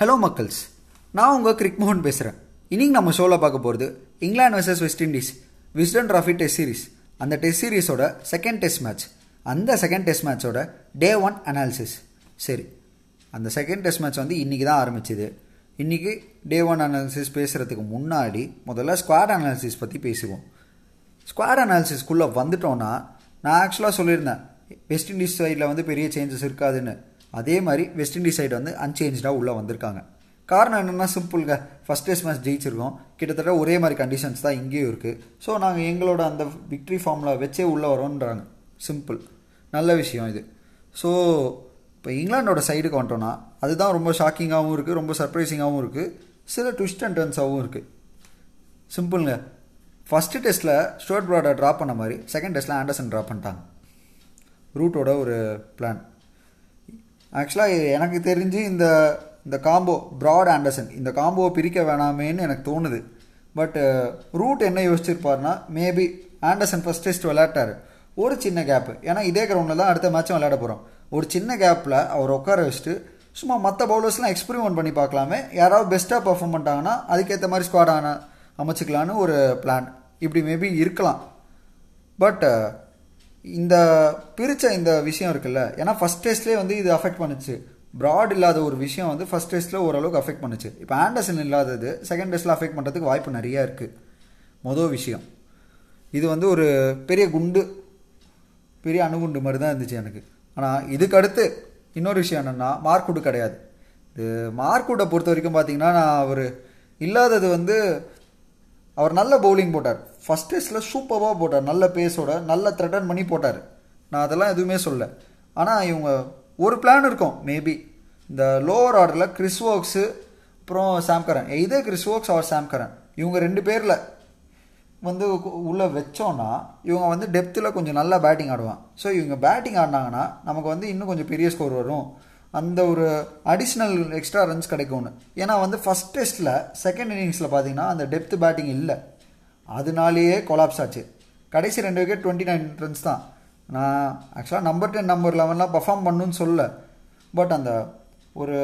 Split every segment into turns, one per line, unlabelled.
Hello மக்கள்ஸ் நான் உங்கள் கிரிக்மோகன் பேசுகிறேன் இன்றைக்கி நம்ம ஷோவில் பார்க்க போகிறது England versus West Indies Wisden trophy test series அந்த டெஸ்ட் சீரிஸோட செகண்ட் டெஸ்ட் மேட்ச் அந்த செகண்ட் டெஸ்ட் மேட்சோட டே ஒன் அனாலிசிஸ் சரி. அந்த செகண்ட் டெஸ்ட் மேட்ச் வந்து இன்றைக்கி தான் ஆரம்பிச்சிது. இன்றைக்கி டே ஒன் அனாலிசிஸ் பேசுகிறதுக்கு முன்னாடி முதல்ல ஸ்குவாட் அனாலிசிஸ் பற்றி பேசுவோம். ஸ்குவாட் அனாலிசிஸ்க்குள்ளே வந்துட்டோன்னா நான் ஆக்சுவலாக சொல்லியிருந்தேன் வெஸ்ட் இண்டீஸ் சைடில் வந்து பெரிய சேஞ்சஸ் இருக்காதுன்னு. அதே மாதிரி வெஸ்ட் இண்டீஸ் சைடு வந்து அன்சேஞ்சாக உள்ளே வந்திருக்காங்க. காரணம் என்னென்னா சிம்பிள்ங்க ஃபஸ்ட் டெஸ்ட் மேட்ச் ஜெயிச்சிருக்கோம். கிட்டத்தட்ட ஒரே மாதிரி கண்டிஷன்ஸ் தான் இங்கேயும் இருக்குது ஸோ நாங்கள் எங்களோட அந்த விக்ட்ரி ஃபார்மில் வச்சே உள்ளே வரோன்றாங்க. சிம்பிள் நல்ல விஷயம் இது. ஸோ இப்போ இங்கிலாண்டோட சைடுக்கு வந்துட்டோன்னா அதுதான் ரொம்ப ஷாக்கிங்காகவும் இருக்குது ரொம்ப சர்ப்ரைசிங்காகவும் இருக்குது சில ட்விஸ்ட் அண்ட் டர்ன்ஸாகவும் இருக்குது சிம்பிளுங்க ஃபஸ்ட்டு டெஸ்ட்டில் ஸ்டோர்ட் ப்ராடை ட்ராப் பண்ண மாதிரி செகண்ட் டெஸ்ட்டில் ஆண்டர்சன் ட்ராப் பண்ணிட்டாங்க. ரூட்டோட ஒரு பிளான் ஆக்சுவலாக எனக்கு தெரிஞ்சு இந்த இந்த காம்போ ப்ராட் ஆண்டர்சன் இந்த காம்போவை பிரிக்க வேணாமேன்னு எனக்கு தோணுது. பட் ரூட் uh, என்ன யோசிச்சிருப்பாருன்னா மேபி ஆண்டர்சன் ஃபஸ்ட் டெஸ்ட் விளையாட்டார். ஒரு சின்ன கேப்பு ஏன்னா இதே கிரவுண்டில் தான் அடுத்த மேட்சும் விளையாட போகிறோம் ஒரு சின்ன கேப்பில் அவர் உட்கார வச்சுட்டு சும்மா மற்ற பவுலர்ஸ்லாம் எக்ஸ்பெரிமெண்ட் பண்ணி பார்க்கலாமே. யாராவது பெஸ்ட்டாக பர்ஃபார்ம் பண்ணிட்டாங்கன்னா அதுக்கேற்ற மாதிரி ஸ்குவாட் ஆன அமைச்சிக்கலான்னு ஒரு பிளான் இப்படி மேபி இருக்கலாம். பட் இந்த பிரித்த இந்த விஷயம் இருக்குல்ல ஏன்னா ஃபஸ்ட் டெஸ்ட்லேயே வந்து இது அஃபெக்ட் பண்ணுச்சு. ப்ராட் இல்லாத ஒரு விஷயம் வந்து ஃபஸ்ட் டெஸ்ட்டில் ஓரளவுக்கு அஃபெக்ட் பண்ணுச்சு. இப்போ ஆண்டர்சன் இல்லாதது செகண்ட் டெஸ்ட்டில் அஃபெக்ட் பண்ணுறதுக்கு வாய்ப்பு நிறையா இருக்குது மொதல் விஷயம். இது வந்து ஒரு பெரிய குண்டு பெரிய அணுகுண்டு மாதிரி தான் இருந்துச்சு எனக்கு. ஆனால் இதுக்கு அடுத்து இன்னொரு விஷயம் என்னென்னா மார்க்குடு கிடையாது. இது மார்க்குட்டை பொறுத்த வரைக்கும் பார்த்தீங்கன்னா நான் அவர் இல்லாதது வந்து அவர் நல்ல பவுலிங் போட்டார். ஃபஸ்ட் டெஸ்ட்டில் சூப்பராக போட்டார். நல்ல பேஸோட நல்ல த்ரெட்டன் பண்ணி போட்டார். நான் அதெல்லாம் எதுவுமே சொல்ல ஆனால் இவங்க ஒரு பிளான் இருக்கும் மேபி இந்த லோவர் ஆர்டரில் கிறிஸ் ஒர்க்ஸு அப்புறம் சாம்கரன் இதே கிறிஸ் ஒர்க்ஸ் அவர் சாம்கரன் இவங்க ரெண்டு பேரில் வந்து உள்ளே வச்சோன்னா இவங்க வந்து டெப்த்தில் கொஞ்சம் நல்லா பேட்டிங் ஆடுவான். ஸோ இவங்க பேட்டிங் ஆடினாங்கன்னா நமக்கு வந்து இன்னும் கொஞ்சம் பெரிய ஸ்கோர் வரும். அந்த ஒரு அடிஷ்னல் எக்ஸ்ட்ரா ரன்ஸ் கிடைக்கும்னு. ஏன்னா வந்து ஃபஸ்ட் டெஸ்ட்டில் செகண்ட் இன்னிங்ஸில் பார்த்தீங்கன்னா அந்த டெப்த் பேட்டிங் இல்லை. அதனாலேயே கொலாப்ஸ் ஆச்சு. கடைசி ரெண்டு விக்கெட் டுவெண்ட்டி நைன் ரன்ஸ் தான். நான் ஆக்சுவலாக நம்பர் டென் நம்பர் லெவன்லாம் பர்ஃபார்ம் பண்ணுன்னு சொல்லலை. பட் அந்த ஒரு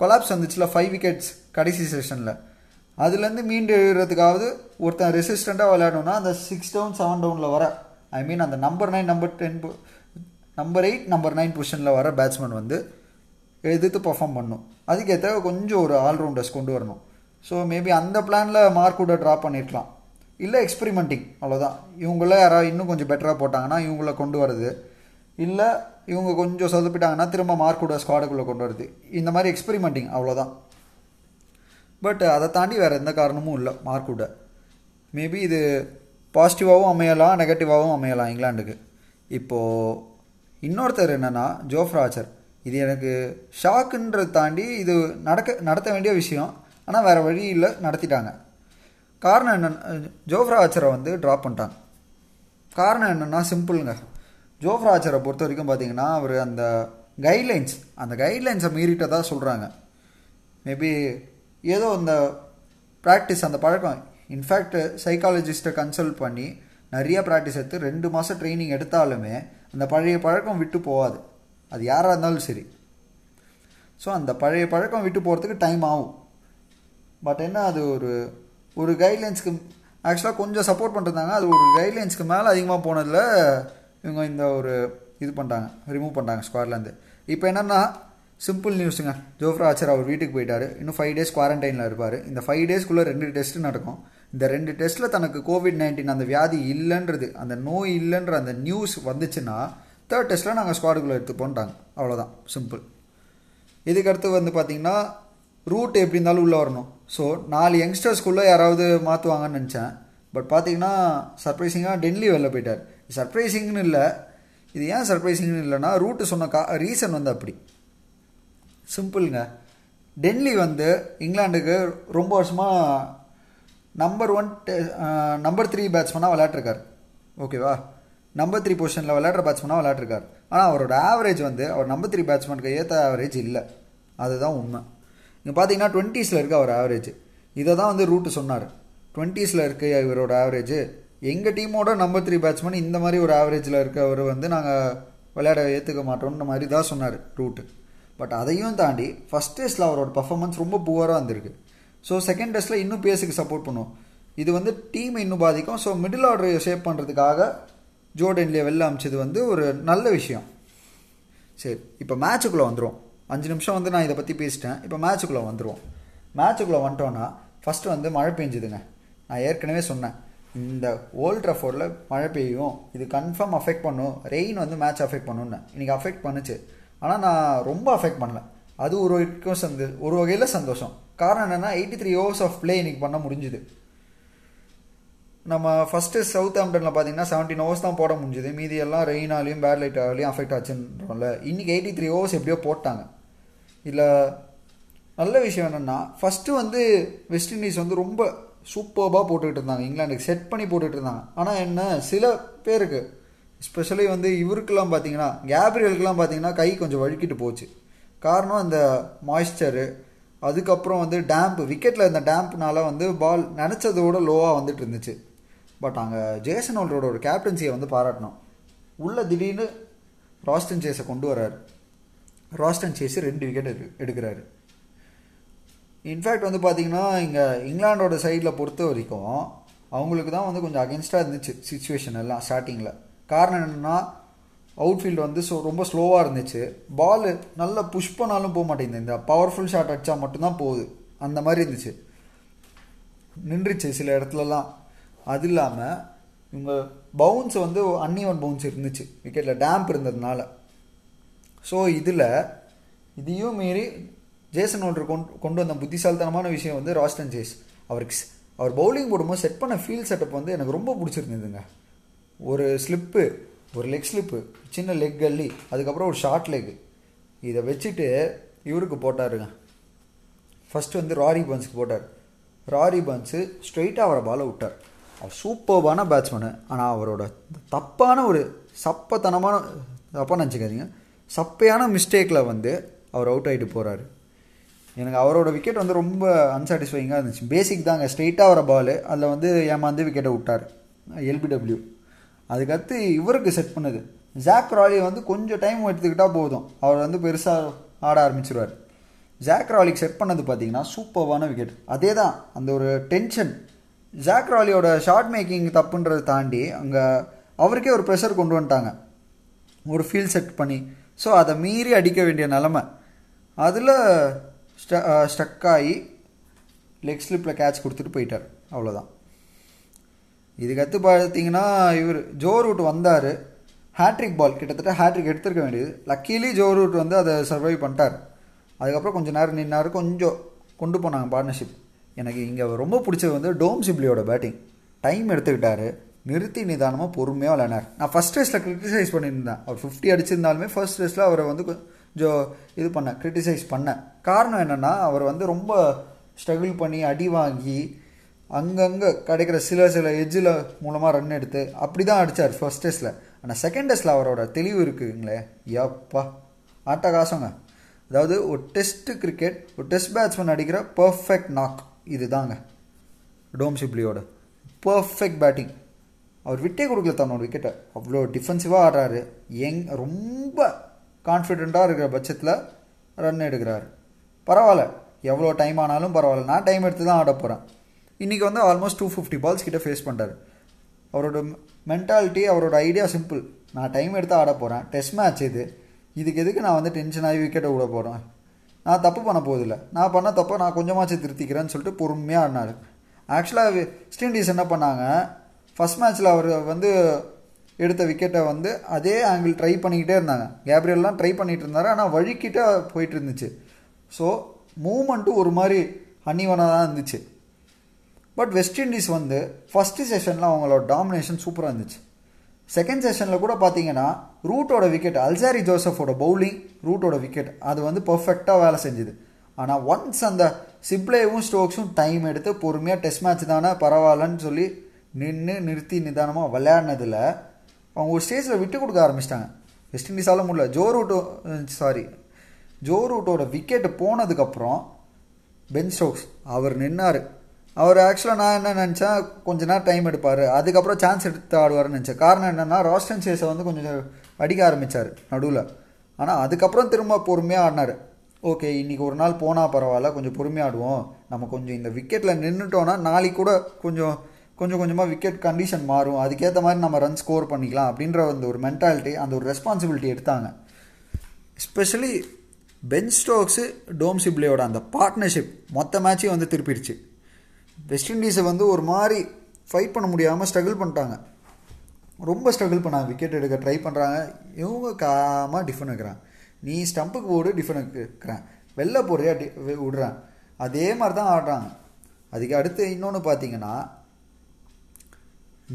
கொலாப்ஸ் வந்துச்சுல ஃபைவ் விக்கெட்ஸ் கடைசி செஷனில் அதுலேருந்து மீண்டு எழுறதுக்காவது ஒருத்தன் ரெசிஸ்டண்ட்டாக விளையாடணும்னா அந்த சிக்ஸ் டவுன் செவன் டவுனில் வர ஐ மீன் அந்த number nine number ten number eight number nine பொசிஷனில் வர பேட்ஸ்மேன் வந்து எதிர்த்து பர்ஃபார்ம் பண்ணும். அதுக்கேற்ற கொஞ்சம் ஒரு ஆல்ரவுண்டர்ஸ் கொண்டு வரணும். ஸோ மேபி அந்த பிளானில் மார்க் கூட ட்ரா பண்ணியிருக்கலாம் இல்லை எக்ஸ்பெரிமெண்டிங் அவ்வளோதான் இவங்கள யாராவது இன்னும் கொஞ்சம் பெட்டராக போட்டாங்கன்னா இவங்கள கொண்டு வருது இல்லை இவங்க கொஞ்சம் சொதப்பிட்டாங்கன்னா திரும்ப மார்க்கோட ஸ்குவாடுக்குள்ளே கொண்டு வருது இந்த மாதிரி எக்ஸ்பெரிமெண்டிங் அவ்வளோதான் பட் அதை தாண்டி வேறு எந்த காரணமும் இல்லை மார்க்குட மேபி இது பாசிட்டிவாகவும் அமையலாம் நெகட்டிவாகவும் அமையலாம் இங்கிலாண்டுக்கு இப்போது இன்னொருத்தர் என்னென்னா ஜோஃப்ராச்சர் இது எனக்கு ஷாக்குன்றதை தாண்டி இது நடக்க நடத்த வேண்டிய விஷயம். ஆனால் வேறு வழி இல்லை நடத்திட்டாங்க. காரணம் என்னென்னா ஜோஃப்ரா ஆச்சரை வந்து ட்ராப் பண்ணிட்டாங்க காரணம் என்னென்னா சிம்பிளுங்க. ஜோஃப்ரா ஆச்சரை பொறுத்த வரைக்கும் பார்த்தீங்கன்னா அவர் அந்த கைட்லைன்ஸ் அந்த கைட்லைன்ஸை மீறிட்டதாக சொல்கிறாங்க மேபி ஏதோ அந்த ப்ராக்டிஸ் அந்த பழக்கம். இன்ஃபேக்ட் சைக்காலஜிஸ்ட்டை கன்சல்ட் பண்ணி நிறைய ப்ராக்டிஸ் எடுத்து ரெண்டு மாதம் ட்ரைனிங் எடுத்தாலுமே அந்த பழைய பழக்கம் விட்டு போகாது. அது யாராக இருந்தாலும் சரி. ஸோ அந்த பழைய பழக்கம் விட்டு போகிறதுக்கு டைம் ஆகும். பட் என்ன அது ஒரு ஒரு கைட்லைன்ஸ்க்கு ஆக்சுவலாக கொஞ்சம் சப்போர்ட் பண்ணிருந்தாங்க. அது ஒரு கைட்லைன்ஸ்க்கு மேலே அதிகமாக போனதில் இவங்க இந்த ஒரு இது பண்ணிட்டாங்க ரிமூவ் பண்ணிட்டாங்க ஸ்குவாட்லேருந்து இப்போ என்னென்னா சிம்பிள் நியூஸுங்க ஜோஃப்ரா ஆச்சர் அவர் வீட்டுக்கு போயிட்டார். இன்னும் ஃபைவ் டேஸ் குவாரண்டைனில் இருப்பார். இந்த ஃபைவ் டேஸ்க்குள்ளே ரெண்டு டெஸ்ட்டு நடக்கும். இந்த ரெண்டு டெஸ்ட்டில் தனக்கு கோவிட் நைன்டீன் அந்த வியாதி இல்லைன்றது அந்த நோய் இல்லைன்ற அந்த நியூஸ் வந்துச்சுன்னா தேர்ட் டெஸ்ட்டில் நாங்கள் ஸ்குவாடுக்குள்ளே எடுத்துப்போன்ட்டாங்க அவ்வளோதான் சிம்பிள் இதுக்கடுத்து வந்து பார்த்திங்கன்னா ரூட் எப்படி இருந்தாலும் உள்ளே வரணும். ஸோ நாலு யங்ஸ்டர்ஸ்குள்ளே யாராவது மாற்றுவாங்கன்னு நினச்சேன். பட் பார்த்தீங்கன்னா சர்ப்ரைசிங்காக டென்லி வெளில போயிட்டார். சர்ப்ரைசிங்னு இல்லை. இது ஏன் சர்ப்ரைசிங்னு இல்லைன்னா ரூட்டு சொன்ன கா ரீசன் வந்து அப்படி. சிம்பிளுங்க டென்லி வந்து இங்கிலாண்டுக்கு ரொம்ப வருஷமாக நம்பர் ஒன் நம்பர் த்ரீ பேட்ஸ்மனாக விளையாட்டுருக்கார் ஓகேவா நம்பர் த்ரீ பொசிஷனில் விளையாடுற பேட்ஸ்மனாக விளையாட்டுருக்கார் ஆனால் அவரோட ஆவரேஜ் வந்து அவர் நம்பர் த்ரீ பேட்ஸ்மேனுக்கு ஏற்ற ஆவரேஜ் இல்லை. அதுதான் உண்மை. இங்கே பார்த்தீங்கன்னா டுவெண்ட்டீஸில் இருக்க அவர் ஆவரேஜ் இதை தான் வந்து ரூட்டு சொன்னார். டுவெண்ட்டீஸில் இருக்க இவரோட ஆவரேஜ் எங்கள் டீமோட நம்பர் த்ரீ பேட்ஸ்மேன் இந்த மாதிரி ஒரு ஆவரேஜில் இருக்கவர் வந்து நாங்கள் விளையாட ஏற்றுக்க மாட்டோம்னு மாதிரி தான் சொன்னார் ரூட்டு பட் அதையும் தாண்டி ஃபஸ்ட் டெஸ்ட்டில் அவரோட பர்ஃபாமன்ஸ் ரொம்ப புவராக இருந்திருக்கு. ஸோ செகண்ட் டெஸ்ட்டில் இன்னும் பேஸுக்கு சப்போர்ட் பண்ணும். இது வந்து டீமை இன்னும் பாதிக்கும். ஸோ மிடில் ஆர்டரை ஷேப் பண்ணுறதுக்காக ஜோர்டன்லேயே வெளில அமிச்சது வந்து ஒரு நல்ல விஷயம். சரி இப்போ மேட்சுக்குள்ளே வந்துடும் அஞ்சு நிமிஷம் வந்து நான் இதை பற்றி பேசிட்டேன். இப்போ மேட்சுக்குள்ளே வந்துடுவோம் மேட்சுக்குள்ளே வந்துட்டோன்னா ஃபஸ்ட்டு வந்து மழை பெஞ்சுதுங்க. நான் ஏற்கனவே சொன்னேன். இந்த ஓல்ட் ட்ரஃபோர்டில் மழை பெய்யும். இது கன்ஃபார்ம் அஃபெக்ட் பண்ணும். ரெயின் வந்து மேட்ச் அஃபெக்ட் பண்ணுன்னு இன்றைக்கி அஃபெக்ட் பண்ணுச்சு. ஆனால் நான் ரொம்ப அஃபெக்ட் பண்ணல. அது ஒரு வரைக்கும் சந்து ஒரு வகையில் சந்தோஷம். காரணம் என்னென்னா eighty three overs of play இன்றைக்கி பண்ண முடிஞ்சுது. நம்ம ஃபஸ்ட்டு சவுத் ஆம்டனில் பார்த்தீங்கன்னா செவன்டீன் ஓவர்ஸ் தான் போட முடிஞ்சுது. மீதி எல்லாம் ரெயினாலையும் பேட் லைட்டாலையும் அஃபெக்ட் ஆச்சுன்றோம்ல. இன்றைக்கி எயிட்டி த்ரீ ஹவர்ஸ் எப்படியோ போட்டாங்க. இதில் நல்ல விஷயம் என்னென்னா ஃபஸ்ட்டு வந்து வெஸ்ட் இண்டீஸ் வந்து ரொம்ப சூப்பர்பாக போட்டுக்கிட்டு இருந்தாங்க. இங்கிலாந்துக்கு செட் பண்ணி போட்டுக்கிட்டு இருந்தாங்க. ஆனால் என்ன சில பேருக்கு ஸ்பெஷலி வந்து இவருக்கெல்லாம் பார்த்தீங்கன்னா கேப்ரியலுக்கெல்லாம் பார்த்தீங்கன்னா கை கொஞ்சம் வழுக்கிட்டு போச்சு. காரணம் அந்த மாய்ஸ்சரு அதுக்கப்புறம் வந்து டேம்ப் விக்கெட்டில் இருந்த டேம்ப்னால வந்து பால் நினச்சதோட லோவாக வந்துட்டு இருந்துச்சு. பட் அங்கே ஜேசன் ஹோல்டரோட ஒரு கேப்டன்சியை வந்து பாராட்டணும். உள்ள திடீர்னு ராஸ்டன் சேஸை கொண்டு வர்றாரு. ராஸ்டன் சேஸ் ரெண்டு விக்கெட் எடு எடுக்கிறாரு. இன்ஃபேக்ட் வந்து பார்த்தீங்கன்னா இங்கே இங்கிலாண்டோட சைடில் பொறுத்த வரைக்கும் அவங்களுக்கு தான் வந்து கொஞ்சம் அகென்ஸ்டாக இருந்துச்சு சுச்சுவேஷன் எல்லாம் ஸ்டார்டிங்கில் காரணம் என்னென்னா அவுட்ஃபீல்டு வந்து ஸோ ரொம்ப ஸ்லோவாக இருந்துச்சு. பால் நல்லா புஷ் பண்ணாலும் போக மாட்டேங்குது. இந்த பவர்ஃபுல் ஷாட் அடித்தா மட்டும்தான் போகுது. அந்த மாதிரி இருந்துச்சு. நின்றுச்சு சில இடத்துலலாம். அது இல்லாமல் இவங்க பவுன்ஸ் வந்து அன்னிவன் பவுன்ஸ் இருந்துச்சு. விக்கெட்டில் டேம்ப் இருந்ததுனால. ஸோ இதில் இதையும் மீறி ஜேசன் ஹோல்டர் கொண்டு கொண்டு வந்த புத்திசாலித்தனமான விஷயம் வந்து ராஸ்டன் ஜேஸ் அவருக்கு அவர் பவுலிங் போடும்போது செட் பண்ண ஃபீல் செட்டப் வந்து எனக்கு ரொம்ப பிடிச்சிருந்ததுங்க. ஒரு ஸ்லிப்பு ஒரு லெக் ஸ்லிப்பு சின்ன லெக் கல்லி அதுக்கப்புறம் ஒரு ஷார்ட் லெக் இதை வச்சுட்டு இவருக்கு போட்டாருங்க. ஃபஸ்ட்டு வந்து ராரி பன்ஸுக்கு போட்டார். ராரி பன்ஸு ஸ்ட்ரெயிட்டாக அவரை பாலை விட்டார். அவர் சூப்பர்பான பேட்ஸ்மேனு ஆனால் அவரோட தப்பான ஒரு சப்பத்தனமான தப்பாக நினச்சிக்காதீங்க. சப்பையான மிஸ்டேக்கில் வந்து அவர் அவுட் ஆகிட்டு போகிறாரு எனக்கு அவரோட விக்கெட் வந்து ரொம்ப அன்சாட்டிஸ்ஃபைங்காக இருந்துச்சு. பேசிக் தாங்க ஸ்ட்ரெயிட்டாக வர பால் அதில் வந்து ஏமாந்து விக்கெட்டை விட்டார். எல்பிடபிள்யூ அதுக்கடுத்து இவருக்கு செட் பண்ணுது. ஜாக் ராலி வந்து கொஞ்சம் டைம் எடுத்துக்கிட்டால் போதும். அவர் வந்து பெருசாக ஆட ஆரம்பிச்சிருவார். ஜாக் ராலிக்கு செட் பண்ணது பார்த்தீங்கன்னா சூப்பர்வான விக்கெட் அதே தான் அந்த ஒரு டென்ஷன் ஜாக் ராலியோட ஷார்ட் மேக்கிங் தப்புன்றதை தாண்டி அங்கே அவருக்கே ஒரு ப்ரெஷர் கொண்டு வந்துட்டாங்க. ஒரு ஃபீல் செட் பண்ணி ஸோ அதை மீறி அடிக்க வேண்டிய நிலமை. அதில் ஸ்ட ஸ்டக் ஆகி லெக் ஸ்லிப்பில் கேட்ச் கொடுத்துட்டு போயிட்டார். அவ்வளோதான் இதுக்கடுத்து பார்த்தீங்கன்னா இவர் ஜோ ரூட் வந்தார். ஹேட்ரிக் பால் கிட்டத்தட்ட ஹேட்ரிக் எடுத்திருக்க வேண்டியது. லக்கீலி ஜோ ரூட் வந்து அதை சர்வை பண்ணிட்டார். அதுக்கப்புறம் கொஞ்சம் நேரம் நின்னார். கொஞ்சம் கொண்டு போனாங்க பார்ட்னர்ஷிப் எனக்கு இங்கே ரொம்ப பிடிச்சது வந்து டோம் சிப்லியோட பேட்டிங் டைம் எடுத்துக்கிட்டாரு. நிறுத்தி நிதானமாக பொறுமையாக விளையாடினார். நான் ஃபஸ்ட் ரேஸில் கிரிட்டிசைஸ் பண்ணியிருந்தேன். அவர் ஃபிஃப்டி அடிச்சிருந்தாலுமே ஃபர்ஸ்ட் ரேஸில் அவரை வந்து கொஞ்சம் இது பண்ணேன் கிரிட்டிசைஸ் பண்ணேன். காரணம் என்னென்னா அவர் வந்து ரொம்ப ஸ்ட்ரகிள் பண்ணி அடி வாங்கி அங்கங்கே கிடைக்கிற சில சில எஜ்ஜில் மூலமாக ரன் எடுத்து அப்படி தான் அடித்தார் ஃபர்ஸ்ட் டெஸ்ட்டில் ஆனால் செகண்ட் டெஸ்ட்டில் அவரோட தெளிவு இருக்குங்களே ஆட்ட ஆட்டகாசங்க. அதாவது ஒரு டெஸ்ட்டு கிரிக்கெட் ஒரு டெஸ்ட் பேட்ஸ்மேன் அடிக்கிற பர்ஃபெக்ட் நாக் இது தாங்க டோம் சிப்ளியோட பர்ஃபெக்ட் பேட்டிங் அவர் விட்டே கொடுக்கல தன்னோட விக்கெட்டை அவ்வளோ டிஃபென்சிவாக ஆடுறாரு. எங் ரொம்ப கான்ஃபிடெண்ட்டாக இருக்கிற பட்சத்தில் ரன் எடுக்கிறாரு. பரவாயில்ல. எவ்வளோ டைம் ஆனாலும் பரவாயில்ல. நான் டைம் எடுத்து தான் ஆட போகிறேன் இன்றைக்கி வந்து ஆல்மோஸ்ட் டூ ஃபிஃப்டி பால்ஸ் கிட்டே ஃபேஸ் பண்ணுறாரு அவரோட மென்டாலிட்டி அவரோட ஐடியா சிம்பிள் நான் டைம் எடுத்து ஆட போகிறேன் டெஸ்ட் மேட்ச் இது. இதுக்கு எதுக்கு நான் வந்து டென்ஷன் ஆகி விக்கெட்டை விட போகிறேன் நான் தப்பு பண்ண போதில்லை நான் பண்ண தப்பை நான் கொஞ்சமாச்சும் திருத்திக்கிறேன்னு சொல்லிட்டு பொறுமையாக ஆடினார். ஆக்சுவலாக வெஸ்ட் இண்டீஸ் என்ன பண்ணாங்க? ஃபஸ்ட் மேட்ச்சில் அவர் வந்து எடுத்த விக்கெட்டை வந்து அதே ஆங்கிள் ட்ரை பண்ணிக்கிட்டே இருந்தாங்க. கேப்ரியல்லாம் ட்ரை பண்ணிகிட்டு இருந்தார். ஆனால் வழிக்கிட்ட போயிட்டு இருந்துச்சு. ஸோ மூமெண்ட்டும் ஒரு மாதிரி அன்னிவனாக தான் இருந்துச்சு. பட் வெஸ்ட் இண்டீஸ் வந்து ஃபஸ்ட்டு செஷனில் அவங்களோட டாமினேஷன் சூப்பராக இருந்துச்சு. செகண்ட் செஷனில் கூட பார்த்தீங்கன்னா ரூட்டோட விக்கெட் அல்சாரி ஜோசஃபோட பவுலிங் ரூட்டோட விக்கெட் அது வந்து பர்ஃபெக்டாக வேலை செஞ்சுது. ஆனால் ஒன்ஸ் அந்த சிப்ளேவும் ஸ்டோக்ஸும் டைம் எடுத்து பொறுமையாக டெஸ்ட் மேட்ச் தானே பரவாயில்லன்னு சொல்லி நின்று நிறுத்தி நிதானமாக விளையாடினதில் அவங்க ஒரு ஸ்டேஜில் விட்டு கொடுக்க ஆரம்பிச்சிட்டாங்க. வெஸ்ட் இண்டீஸால் முடியல. ஜோ ரூட்டோ சாரி ஜோ ரூட்டோட விக்கெட்டு போனதுக்கப்புறம் பென் ஸ்டோக்ஸ் அவர் நின்னார். அவர் ஆக்சுவலாக நான் என்ன நினச்சேன் கொஞ்ச நேரம் டைம் எடுப்பார். அதுக்கப்புறம் சான்ஸ் எடுத்து ஆடுவார்னு நினச்சேன். காரணம் என்னென்னா ராஸ்டன் சேஸை வந்து கொஞ்சம் அடிக்க ஆரம்பித்தார் நடுவில். ஆனால் அதுக்கப்புறம் திரும்ப பொறுமையாக ஆடினார். ஓகே இன்றைக்கி ஒரு நாள் போனால் பரவாயில்ல கொஞ்சம் பொறுமையாடுவோம் நம்ம கொஞ்சம் இந்த விக்கெட்டில் நின்றுட்டோன்னா நாளைக்கு கூட கொஞ்சம் கொஞ்சம் கொஞ்சமாக விக்கெட் கண்டிஷன் மாறும். அதுக்கேற்ற மாதிரி நம்ம ரன் ஸ்கோர் பண்ணிக்கலாம் அப்படின்ற அந்த ஒரு மென்டாலிட்டி அந்த ஒரு ரெஸ்பான்சிபிலிட்டி எடுத்தாங்க. எஸ்பெஷலி பென் ஸ்டோக்ஸு டோம் சிப்ளியோட அந்த பார்ட்னர்ஷிப் மொத்த மேட்சையும் வந்து திருப்பிடுச்சு. வெஸ்ட் இண்டீஸை வந்து ஒரு மாதிரி ஃபைட் பண்ண முடியாமல் ஸ்ட்ரகிள் பண்ணிட்டாங்க. ரொம்ப ஸ்ட்ரகிள் பண்ணாங்க. விக்கெட் எடுக்க ட்ரை பண்ணுறாங்க இவங்க காமாக டிஃபன் வைக்கிறான் நீ ஸ்டம்புக்கு போடு டிஃபன் வைக்கிறேன். வெளில போறியா டி விடுறேன். அதே மாதிரி தான் ஆடுறாங்க. அதுக்கு அடுத்து இன்னொன்று பார்த்தீங்கன்னா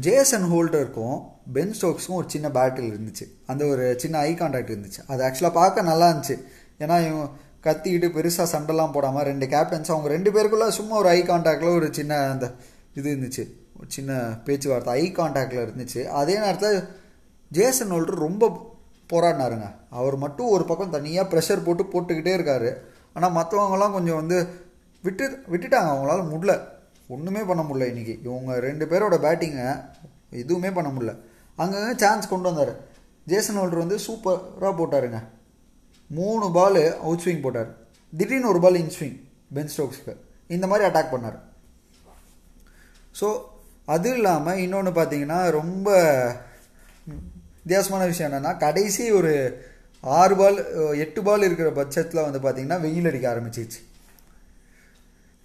ஜேசன் ஹோல்டருக்கும் பென் ஸ்டோக்ஸுக்கும் ஒரு சின்ன பேட்டில் இருந்துச்சு. அந்த ஒரு சின்ன ஐ கான்டாக்ட் இருந்துச்சு. அது ஆக்சுவலாக பார்க்க நல்லா இருந்துச்சு. ஏன்னா இவன் கத்திக்கிட்டு பெருசாக சண்டைலாம் போடாமல் ரெண்டு கேப்டன்ஸ் அவங்க ரெண்டு பேருக்குள்ள சும்மா ஒரு ஐ கான்டாக்டில் ஒரு சின்ன அந்த இது இருந்துச்சு. ஒரு சின்ன பேச்சுவார்த்தை ஐ கான்டாக்டில் இருந்துச்சு. அதே நேரத்தில் ஜேசன் ஹோல்டர் ரொம்ப போராடினாருங்க. அவர் மட்டும் ஒரு பக்கம் தனியாக ப்ரெஷர் போட்டு போட்டுக்கிட்டே இருக்காரு. ஆனால் மற்றவங்களாம் கொஞ்சம் வந்து விட்டு விட்டுட்டாங்க. அவங்களால முடியல. ஒன்றுமே பண்ண முடியல இன்றைக்கி இவங்க ரெண்டு பேரோட பேட்டிங்கை எதுவுமே பண்ண முடியல. அங்கங்கே சான்ஸ் கொண்டு வந்தார். ஜேசன் ஹோல்டர் வந்து சூப்பராக போட்டாருங்க. மூணு பால் அவுட் ஸ்விங் போட்டார். திடீர்னு ஒரு பால் இன்ஸ்விங் பென் ஸ்டோக்ஸ்க்கு இந்த மாதிரி அட்டாக் பண்ணார். ஸோ அது இல்லாமல் இன்னொன்று பார்த்தீங்கன்னா ரொம்ப வித்தியாசமான விஷயம் என்னென்னா கடைசி ஒரு ஆறு பால் எட்டு பால் இருக்கிற பட்சத்தில் வந்து பார்த்தீங்கன்னா வெயில் அடிக்க ஆரம்பிச்சிச்சு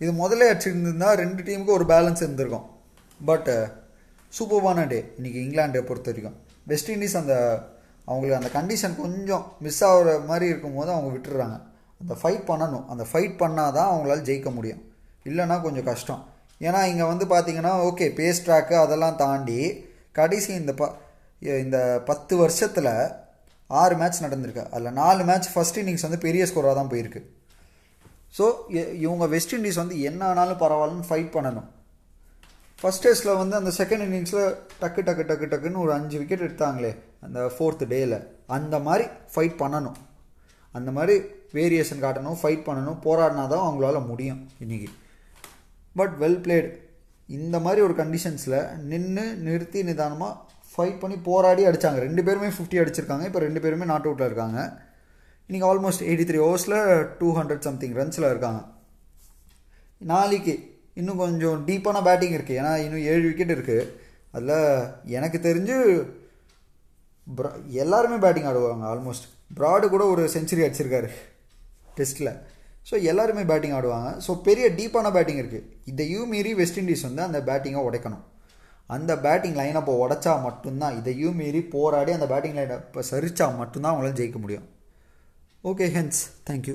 இது முதல்ல அடிச்சிருந்தா ரெண்டு டீமுக்கும் ஒரு பேலன்ஸ் இருந்திருக்கும். பட் சூப்பர்வான uh, டே இன்றைக்கி இங்கிலாண்டை பொறுத்த வரைக்கும். வெஸ்ட் இண்டீஸ் அந்த அவங்களுக்கு அந்த கண்டிஷன் கொஞ்சம் மிஸ் ஆகிற மாதிரி இருக்கும்போது அவங்க விட்டுடுறாங்க. அந்த ஃபைட் பண்ணணும். அந்த ஃபைட் பண்ணால் தான் அவங்களால ஜெயிக்க முடியும். இல்லைன்னா கொஞ்சம் கஷ்டம். ஏன்னா இங்கே வந்து பார்த்திங்கன்னா ஓகே பேஸ் ட்ராக்கு அதெல்லாம் தாண்டி கடைசி இந்த ப இந்த பத்து வருஷத்தில் ஆறு மேட்ச் நடந்திருக்கு. அதில் நாலு மேட்ச் ஃபஸ்ட் இன்னிங்ஸ் வந்து பெரிய ஸ்கோராக தான் போயிருக்கு. ஸோ இவங்க வெஸ்ட் இண்டீஸ் வந்து என்ன ஆனாலும் பரவாயில்லன்னு ஃபைட் பண்ணணும். ஃபஸ்ட் டெஸ்ட்டில் வந்து அந்த செகண்ட் இன்னிங்ஸில் டக்கு டக்கு டக்கு டக்குன்னு ஒரு அஞ்சு விக்கெட் எடுத்தாங்களே அந்த ஃபோர்த் டேயில் அந்த மாதிரி ஃபைட் பண்ணணும். அந்த மாதிரி வேரியேஷன் காட்டணும் ஃபைட் பண்ணணும் போராடினா தான் அவங்களால முடியும் இன்றைக்கி பட் வெல் பிளேடு இந்த மாதிரி ஒரு கண்டிஷன்ஸில் நின்று நிறுத்தி நிதானமாக ஃபைட் பண்ணி போராடி அடித்தாங்க ரெண்டு பேருமே ஃபிஃப்டி அடிச்சிருக்காங்க. இப்போ ரெண்டு பேருமே நாட் அவுட்டில் இருக்காங்க. இன்றைக்கி ஆல்மோஸ்ட் எயிட்டி த்ரீ ஓவர்ஸில் டூ ஹண்ட்ரட் சம்திங் ரன்ஸில் இருக்காங்க. நாளைக்கு இன்னும் கொஞ்சம் டீப்பான பேட்டிங் இருக்குது ஏன்னா இன்னும் ஏழு விக்கெட் இருக்குது அதில் எனக்கு தெரிஞ்சு எல்லாருமே பேட்டிங் ஆடுவாங்க ஆல்மோஸ்ட் ப்ராடு கூட ஒரு செஞ்சுரி அடிச்சிருக்காரு டெஸ்ட்டில் ஸோ எல்லாருமே பேட்டிங் ஆடுவாங்க. ஸோ பெரிய டீப்பான பேட்டிங் இருக்குது இதையும் மீறி வெஸ்ட் இண்டீஸ் வந்து அந்த பேட்டிங்கை உடைக்கணும். அந்த பேட்டிங் லைனை இப்போ உடைச்சா மட்டும்தான் இதையும் மீறி போராடி அந்த பேட்டிங் லைனை இப்போ சரிச்சா மட்டும்தான் அவங்களால ஜெயிக்க முடியும். Okay, hence, thank you.